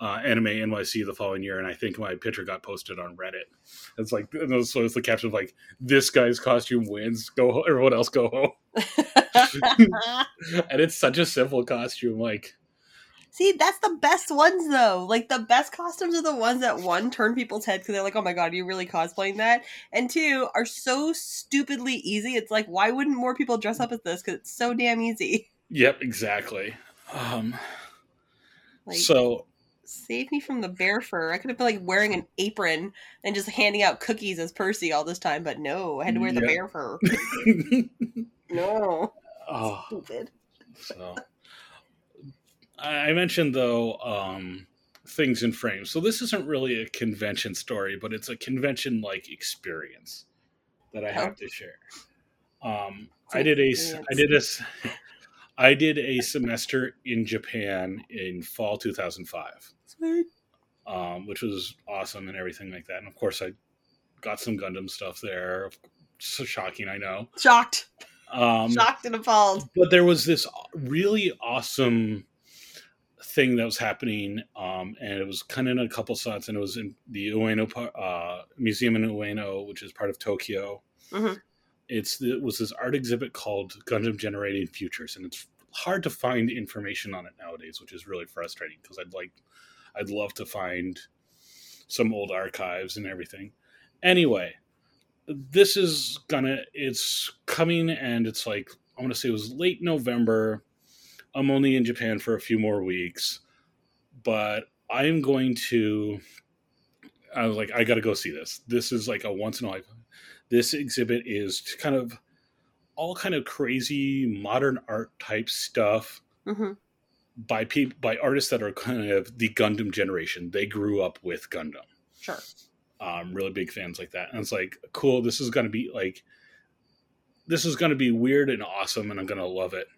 S2: uh, Anime NYC the following year, and I think my picture got posted on Reddit. It's like, and it was- so it's the caption of like, "This guy's costume wins. Go, ho- everyone else go home." and it's such a simple costume. Like,
S1: See, that's the best ones though. Like the best costumes are the ones that one turn people's heads because they're like, "Oh my god, are you really cosplaying that?" And two are so stupidly easy. It's like, why wouldn't more people dress up as this? Because it's so damn easy.
S2: yep, exactly. Um,
S1: Like,
S2: so
S1: save me from the bear fur. I could have been like wearing an apron and just handing out cookies as Percy all this time, but no, I had to wear the bear fur. No,
S2: oh,
S1: stupid.
S2: So I mentioned though um, things in frames. So this isn't really a convention story, but it's a convention like experience that I have to share. Um, I did a I did a I did a semester in Japan in fall 2005, Um, which was awesome and everything like that. And of course, I got some Gundam stuff there. So shocking, I know.
S1: Shocked,
S2: Um,
S1: shocked and appalled.
S2: but there was this really awesome thing that was happening um, and it was kind of in a couple spots and it was in the ueno uh, museum in ueno which is part of tokyo
S1: Mhm.
S2: it's it was this art exhibit called gundam generating futures and it's hard to find information on it nowadays which is really frustrating because i'd like i'd love to find some old archives and everything. Anyway this is gonna it's coming and it's like i want to say it was late november. I'm only in japan for a few more weeks but i'm going to i was like i gotta go see this. This is like a once in a life this exhibit is kind of all kind of crazy modern art type stuff.
S1: Hmm
S2: by people by artists that are kind of the gundam generation they grew up with gundam
S1: Sure.
S2: um, really big fans like that. And it's like, cool, this is going to be like, this is going to be weird and awesome, and I'm going to love it.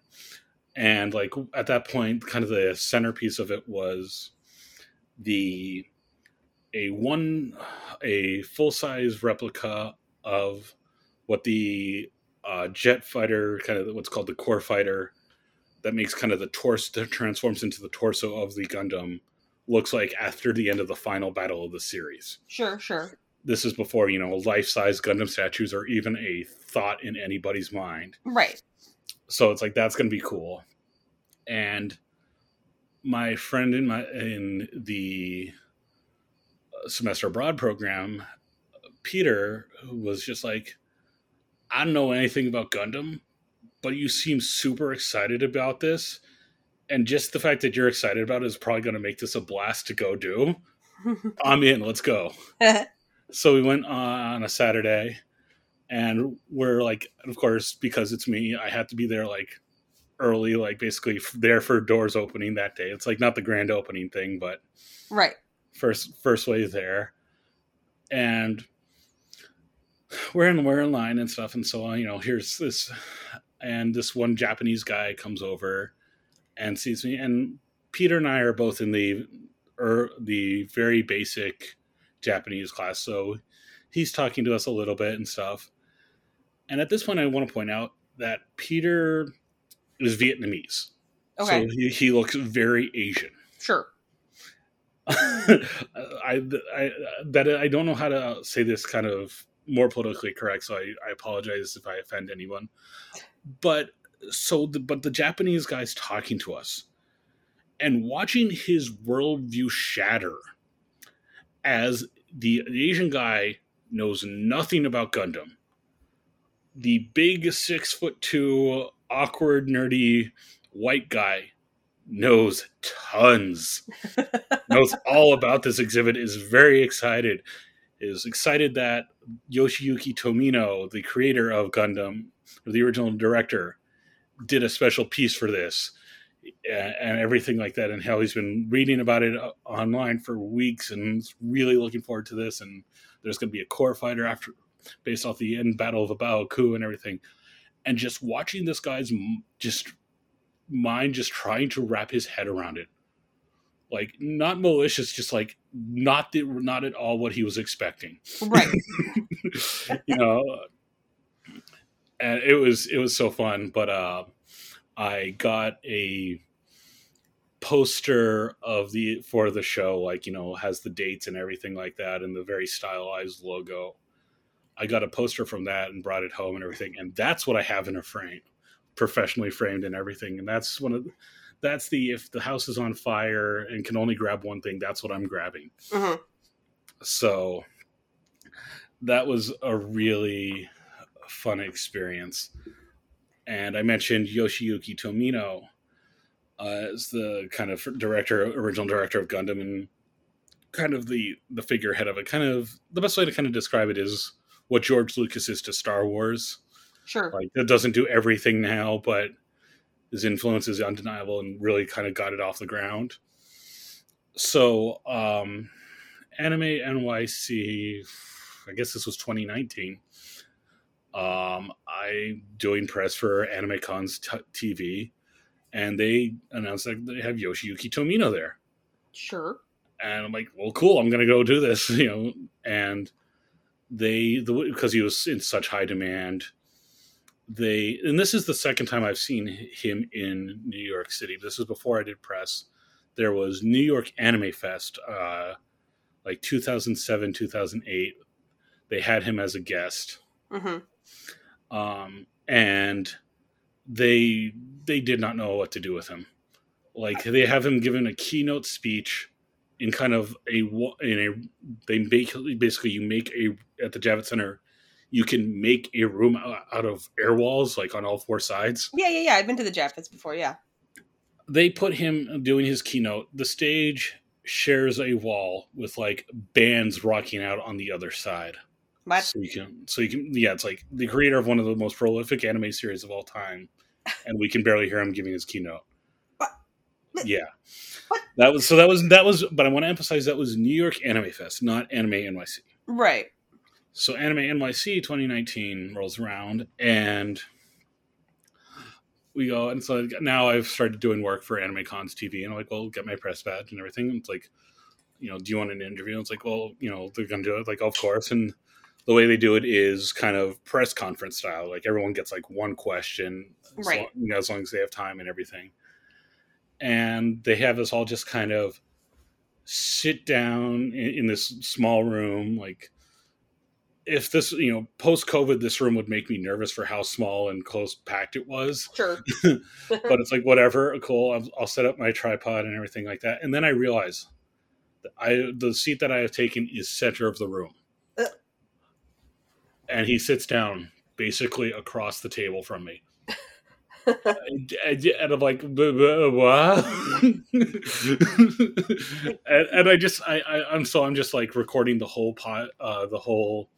S2: And like at that point, kind of the centerpiece of it was the a one a full size replica of what the uh, jet fighter kind of what's called the core fighter that makes kind of the torso that transforms into the torso of the Gundam looks like after the end of the final battle of the series
S1: Sure, sure.
S2: this is before you know life-size Gundam statues are even a thought in anybody's mind.
S1: Right.
S2: So it's like that's going to be cool. And my friend in my in the uh, semester abroad program, Peter, who was just like, I don't know anything about Gundam, but you seem super excited about this. And just the fact that you're excited about it is probably going to make this a blast to go do. I'm in. Let's go. so we went on a Saturday, and we're like, of course, because it's me, I had to be there like early, like basically there for doors opening that day. It's like not the grand opening thing, but
S1: right.
S2: First, first way there, and we're in we're in line and stuff, and so on. You know, here's this, and this one Japanese guy comes over and sees me, and Peter and I are both in the or er, the very basic Japanese class, so he's talking to us a little bit and stuff. And at this point, I want to point out that Peter is Vietnamese. Okay. So he, he looks very Asian.
S1: Sure.
S2: I, I that I don't know how to say this kind of more politically correct, so I, I apologize if I offend anyone. But so the, but the Japanese guy's talking to us and watching his worldview shatter as the, the Asian guy knows nothing about Gundam. The big six foot two, awkward, nerdy white guy knows tons, knows all about this exhibit, is very excited, is excited that Yoshiyuki Tomino, the creator of Gundam, or the original director, did a special piece for this and everything like that, and how he's been reading about it uh, online for weeks and really looking forward to this. And there's going to be a core fighter after, based off the end battle of Baoa Qu and everything. And just watching this guy's just mind just trying to wrap his head around it, like not malicious, just like not the, not at all what he was expecting.
S1: Right.
S2: you know, and it was it was so fun, but. uh I got a poster of the for the show like you know has the dates and everything like that and the very stylized logo i got a poster from that and brought it home and everything and that's what i have in a frame professionally framed and everything and that's one of the, that's the if the house is on fire and can only grab one thing that's what i'm grabbing mm-hmm. so that was a really fun experience and I mentioned Yoshiyuki Tomino uh, as the kind of director, original director of Gundam, and kind of the the figurehead of it. Kind of the best way to kind of describe it is what George Lucas is to Star Wars.
S1: Sure,
S2: like it doesn't do everything now, but his influence is undeniable and really kind of got it off the ground. So, um, Anime NYC, I guess this was 2019 um, I'm doing press for AnimeCon's t- TV, and they announced that they have Yoshiyuki Tomino there.
S1: Sure.
S2: And I'm like, well, cool. I'm gonna go do this, you know. And they, the, because he was in such high demand, they, and this is the second time I've seen him in New York City. This was before I did press. There was New York Anime Fest, uh, like 2007, 2008. They had him as a guest. Mm-hmm um, and they they did not know what to do with him. Like they have him given a keynote speech in kind of a in a they basically basically you make a at the Javits Center you can make a room out of air walls like on all four sides.
S1: Yeah, yeah, yeah. I've been to the Javits before. Yeah.
S2: They put him doing his keynote. The stage shares a wall with like bands rocking out on the other side.
S1: What?
S2: So you can, so you can, yeah, it's like the creator of one of the most prolific anime series of all time, and we can barely hear him giving his keynote. What? Yeah. What? That was so. That was that was. But I want to emphasize that was New York Anime Fest, not Anime NYC.
S1: Right.
S2: So Anime NYC 2019 rolls around, and we go, and so now I've started doing work for Anime Cons TV, and I'm like, well, get my press badge and everything. And it's like, you know, do you want an interview? And it's like, well, you know, they're gonna do it. Like, of course, and the way they do it is kind of press conference style. Like everyone gets like one question,
S1: right?
S2: So, you know, as long as they have time and everything. And they have us all just kind of sit down in, in this small room, like if this you know post COVID, this room would make me nervous for how small and close packed it was.
S1: Sure.
S2: but it's like whatever, cool. I'll, I'll set up my tripod and everything like that, and then I realize that I the seat that I have taken is center of the room. And he sits down basically across the table from me. and, and I'm like, "B- b- what? and, and I just, I, I, I'm so I'm just like recording the whole pot, uh, the whole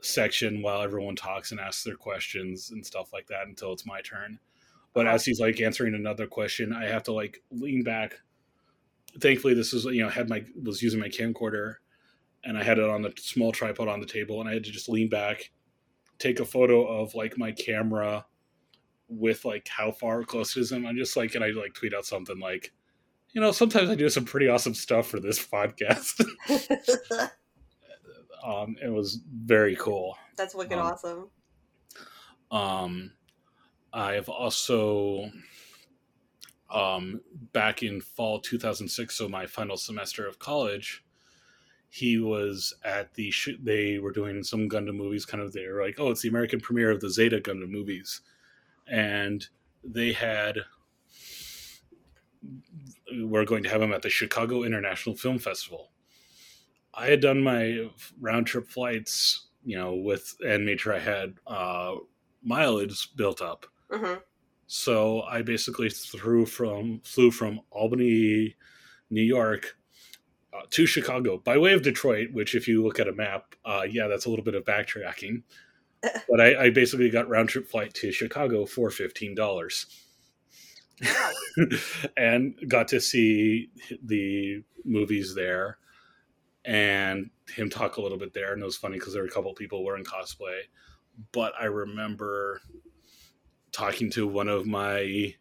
S2: section while everyone talks and asks their questions and stuff like that until it's my turn. But as he's like answering another question, I have to like lean back. Thankfully, this is you know had my was using my camcorder, and I had it on the small tripod on the table, and I had to just lean back, take a photo of like my camera with like how far close it is, and I'm just like, and I like tweet out something like, you know, sometimes I do some pretty awesome stuff for this podcast. um, it was very cool.
S1: That's wicked
S2: Um,
S1: awesome.
S2: Um, I've also, um, back in fall 2006, so my final semester of college, he was at the, sh- they were doing some Gundam movies, kind of, they were like, oh, it's the American premiere of the Zeta Gundam movies. And they had, we're going to have him at the Chicago International Film Festival. I had done my round trip flights, you know, with, and made sure I had, uh, mileage built up.
S1: hmm
S2: So I basically threw from flew from Albany, New York, uh, to Chicago by way of Detroit. Which, if you look at a map, uh, yeah, that's a little bit of backtracking. but I, I basically got round trip flight to Chicago for fifteen dollars, and got to see the movies there, and him talk a little bit there. And it was funny because there were a couple people wearing cosplay. But I remember talking to one of my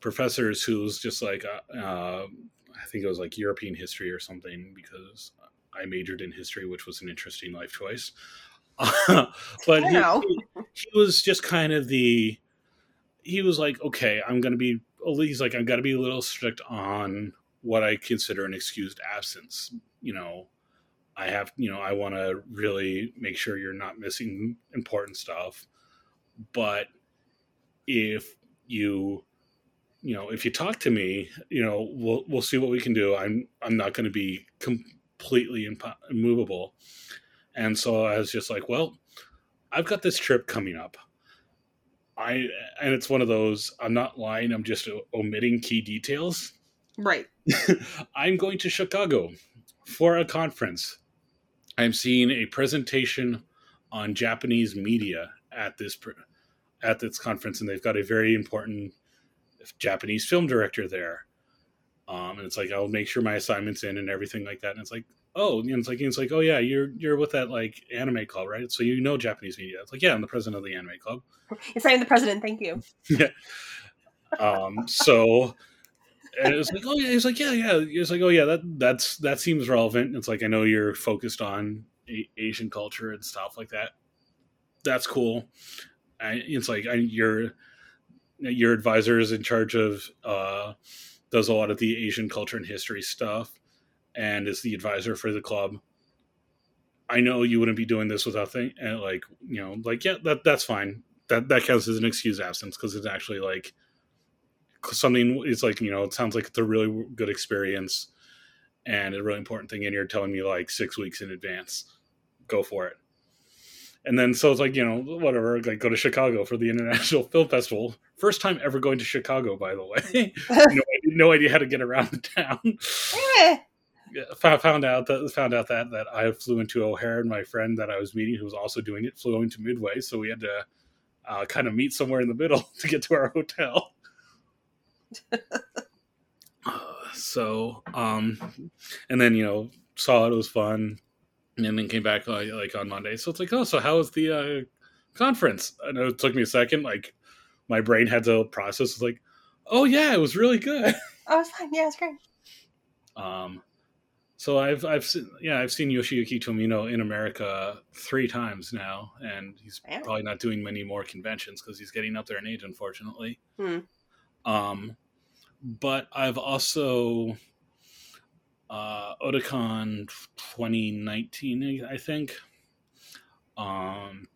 S2: professors who was just like, uh, uh, I think it was like European history or something because I majored in history, which was an interesting life choice. but he, he, he was just kind of the, he was like, okay, I'm going to be, he's like, I've got to be a little strict on what I consider an excused absence. You know, I have, you know, I want to really make sure you're not missing important stuff. But if you, you know, if you talk to me, you know, we'll we'll see what we can do. I'm I'm not going to be completely impo- immovable. And so I was just like, well, I've got this trip coming up. I and it's one of those. I'm not lying. I'm just omitting key details.
S1: Right.
S2: I'm going to Chicago for a conference. I'm seeing a presentation on Japanese media at this at this conference, and they've got a very important Japanese film director there. Um, and it's like I'll make sure my assignments in and everything like that. And it's like, oh, and it's like it's like, oh yeah, you're you're with that like anime club, right? So you know Japanese media. It's like, yeah, I'm the president of the anime club.
S1: It's not even the president. Thank you.
S2: Um, so and it was like, oh yeah, he's like, yeah, yeah. It's like, oh yeah, that that's that seems relevant. It's like I know you're focused on a- Asian culture and stuff like that. That's cool. I, it's like I, your your advisor is in charge of uh, does a lot of the Asian culture and history stuff, and is the advisor for the club. I know you wouldn't be doing this without thing, and like you know, like yeah, that that's fine. That that counts as an excuse absence because it's actually like something it's like you know it sounds like it's a really good experience and a really important thing and you're telling me like six weeks in advance go for it and then so it's like you know whatever like go to chicago for the international film festival. First time ever going to chicago by the way. No, no idea how to get around the town. Yeah, fou- found out that found out that that I flew into O'Hare and my friend that I was meeting who was also doing it flew into Midway. So we had to uh, kind of meet somewhere in the middle to get to our hotel. Uh, so um and then you know saw it, it was fun and then came back like, like on monday so it's like oh so how was the uh conference i know it took me a second like my brain had to process it's like oh yeah it was really good
S1: Oh, it's fine. Yeah, it's great.
S2: um so i've i've seen yeah i've seen yoshiyuki tomino in america three times now and he's probably not doing many more conventions because he's getting up there in age unfortunately
S1: Hmm.
S2: um but I've also uh, Otakon 2019, I think. um,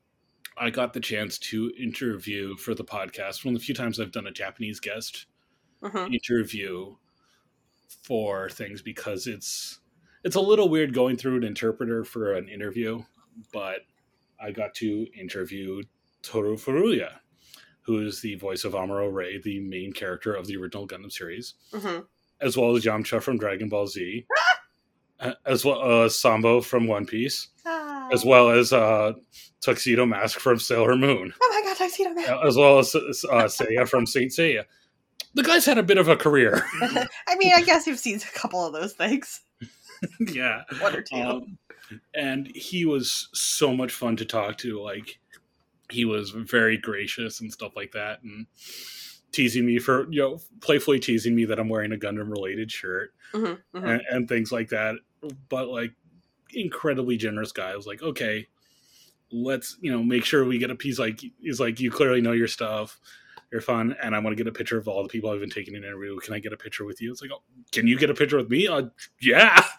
S2: I got the chance to interview for the podcast. One of the few times I've done a Japanese guest
S1: Mhm.
S2: interview for things because it's it's a little weird going through an interpreter for an interview, but I got to interview Toru Furuya, who is the voice of Amuro Ray, the main character of the original Gundam series,
S1: Mhm.
S2: As well as Yamcha from Dragon Ball Z, uh, as well as Sabo from One Piece,
S1: Ah.
S2: as well as uh, Tuxedo Mask from Sailor Moon,
S1: Oh my god, Tuxedo Man.
S2: as well as uh, Seiya from Saint Seiya. The guy's had a bit of a career.
S1: I mean, I guess you've seen a couple of those things.
S2: yeah.
S1: One or two.
S2: Um, and he was so much fun to talk to. Like he was very gracious and stuff like that, and teasing me for you know playfully teasing me that I'm wearing a Gundam related shirt
S1: Mhm, mhm.
S2: and, and things like that. But like incredibly generous guy. I was like, okay, let's you know make sure we get a piece. Like he's like, you clearly know your stuff. You're fun, and I want to get a picture of all the people I've been taking an interview. Can I get a picture with you? It's like, oh, can you get a picture with me? Uh, yeah.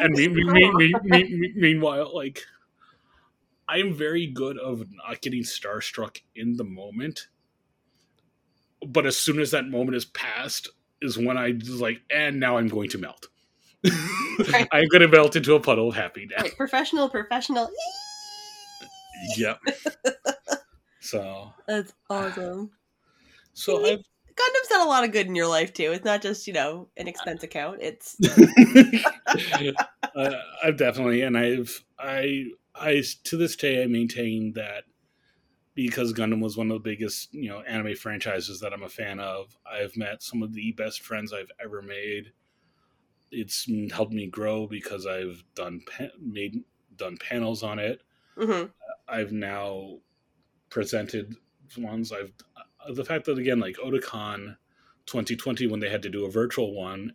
S2: and me, me, me- meanwhile, like I'm very good of not getting starstruck in the moment, but as soon as that moment is past, is when I just like, and now I'm going to melt.
S1: Right.
S2: I'm going to melt into a puddle of happy now.
S1: Right, professional, professional.
S2: Yep. so,
S1: That's awesome.
S2: so I've
S1: Gundam's done a lot of good in your life too. It's not just you know an expense account. It's
S2: uh, I've definitely, and I've, I, I, to this day, I maintain that because Gundam was one of the biggest, you know, anime franchises that I'm a fan of. I've met some of the best friends I've ever made. It's helped me grow because I've done pa- made done panels on it.
S1: mhm.
S2: I've now presented ones. I've uh, the fact that again, like Otakon 2020, when they had to do a virtual one,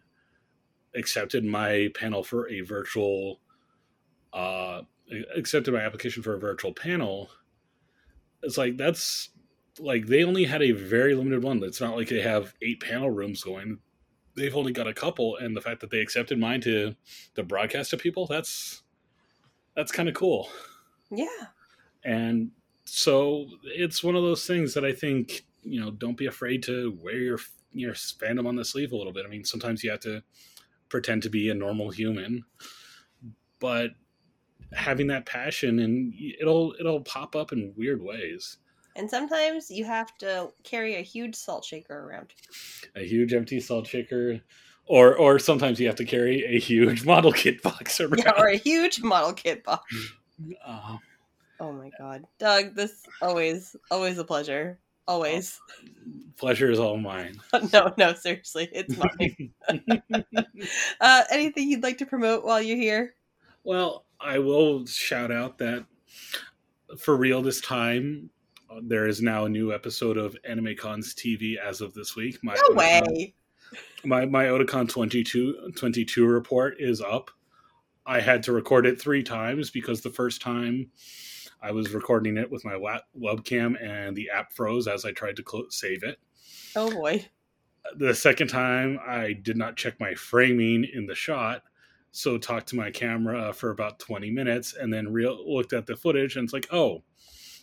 S2: accepted my panel for a virtual, uh, accepted my application for a virtual panel. It's like that's like they only had a very limited one. It's not like they have eight panel rooms going. They've only got a couple, and the fact that they accepted mine to to broadcast to people, that's that's kind of cool
S1: yeah.
S2: and so it's one of those things that I think you know don't be afraid to wear your your fandom on the sleeve a little bit. I mean, sometimes you have to pretend to be a normal human, but having that passion and it'll it'll pop up in weird ways.
S1: And sometimes you have to carry a huge salt shaker around.
S2: A huge empty salt shaker. Or, or sometimes you have to carry a huge model kit box around.
S1: Yeah, or a huge model kit box.
S2: Uh,
S1: Oh my god. Doug, this always always a pleasure. Always.
S2: pleasure is all mine.
S1: no, no, seriously. It's mine. uh anything you'd like to promote while you're here?
S2: Well, I will shout out that for real this time, uh, there is now a new episode of Anime Cons TV as of this week. My
S1: No way.
S2: My my Otakon 22, 22 report is up. I had to record it three times because the first time I was recording it with my webcam and the app froze as I tried to clo- save it.
S1: Oh boy.
S2: The second time I did not check my framing in the shot, so talked to my camera for about 20 minutes and then real looked at the footage and it's like, oh,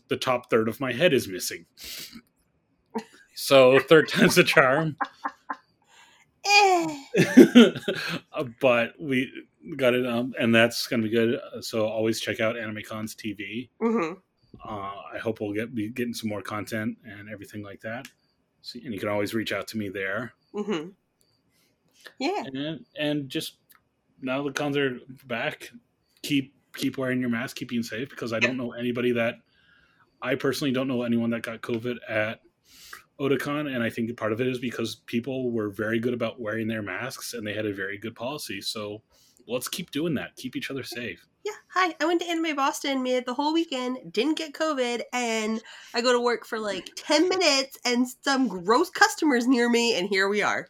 S2: the top third of my head is missing. So third time's the charm.
S1: Eh.
S2: Uh, but we got it um, and that's gonna be good Uh, so always check out animecons tv
S1: hmm
S2: uh, i hope we'll get be getting some more content and everything like that so, and you can always reach out to me there
S1: hmm Yeah.
S2: and and just now the cons are back keep keep wearing your mask keep being safe because i don't know anybody that i personally don't know anyone that got covid at Otakon, and I think part of it is because people were very good about wearing their masks and they had a very good policy. So let's keep doing that. Keep each other safe.
S1: Yeah. Hi. I went to Anime Boston, made it the whole weekend, didn't get COVID, and I go to work for like 10 minutes and some gross customers near me, and here we are.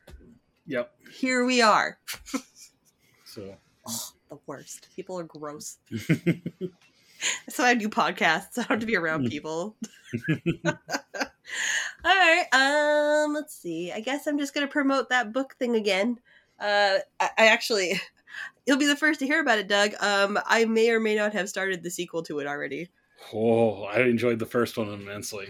S2: Yep.
S1: Here we are.
S2: So
S1: The worst. People are gross. So I do podcasts. I don't have to be around people. All right. Um. Let's see. I guess I'm just gonna promote that book thing again. Uh. I, I actually, you'll be the first to hear about it, Doug. Um, I may or may not have started the sequel to it already.
S2: Oh, I enjoyed the first one immensely.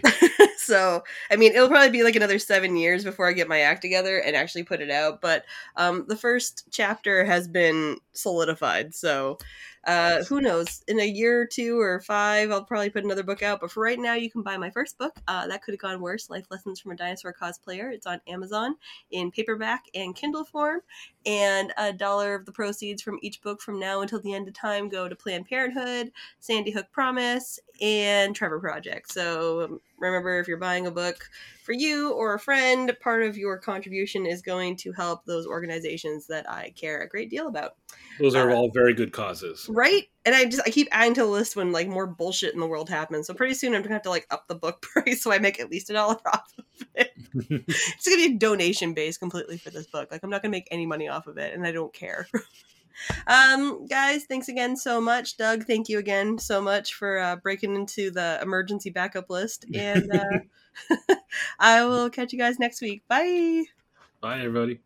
S1: So, I mean, it'll probably be like another seven years before I get my act together and actually put it out. But um, the first chapter has been solidified. So, uh, who knows? In a year or two or five, I'll probably put another book out. But for right now, you can buy my first book. Uh, that could have gone worse. Life Lessons from a Dinosaur Cosplayer. It's on Amazon in paperback and Kindle form. And a dollar of the proceeds from each book from now until the end of time go to Planned Parenthood, Sandy Hook Promise, and Trevor Project. So um, remember, if you're buying a book for you or a friend, part of your contribution is going to help those organizations that I care a great deal about.
S2: Those are uh, all very good causes.
S1: Right? And I just I keep adding to the list when like more bullshit in the world happens. So pretty soon I'm gonna have to like up the book price so I make at least a dollar off of it. it's gonna be a donation based completely for this book. Like I'm not gonna make any money off of it and I don't care. um guys thanks again so much. Doug thank you again so much for uh, breaking into the emergency backup list and uh, i will catch you guys next week. Bye.
S2: Bye everybody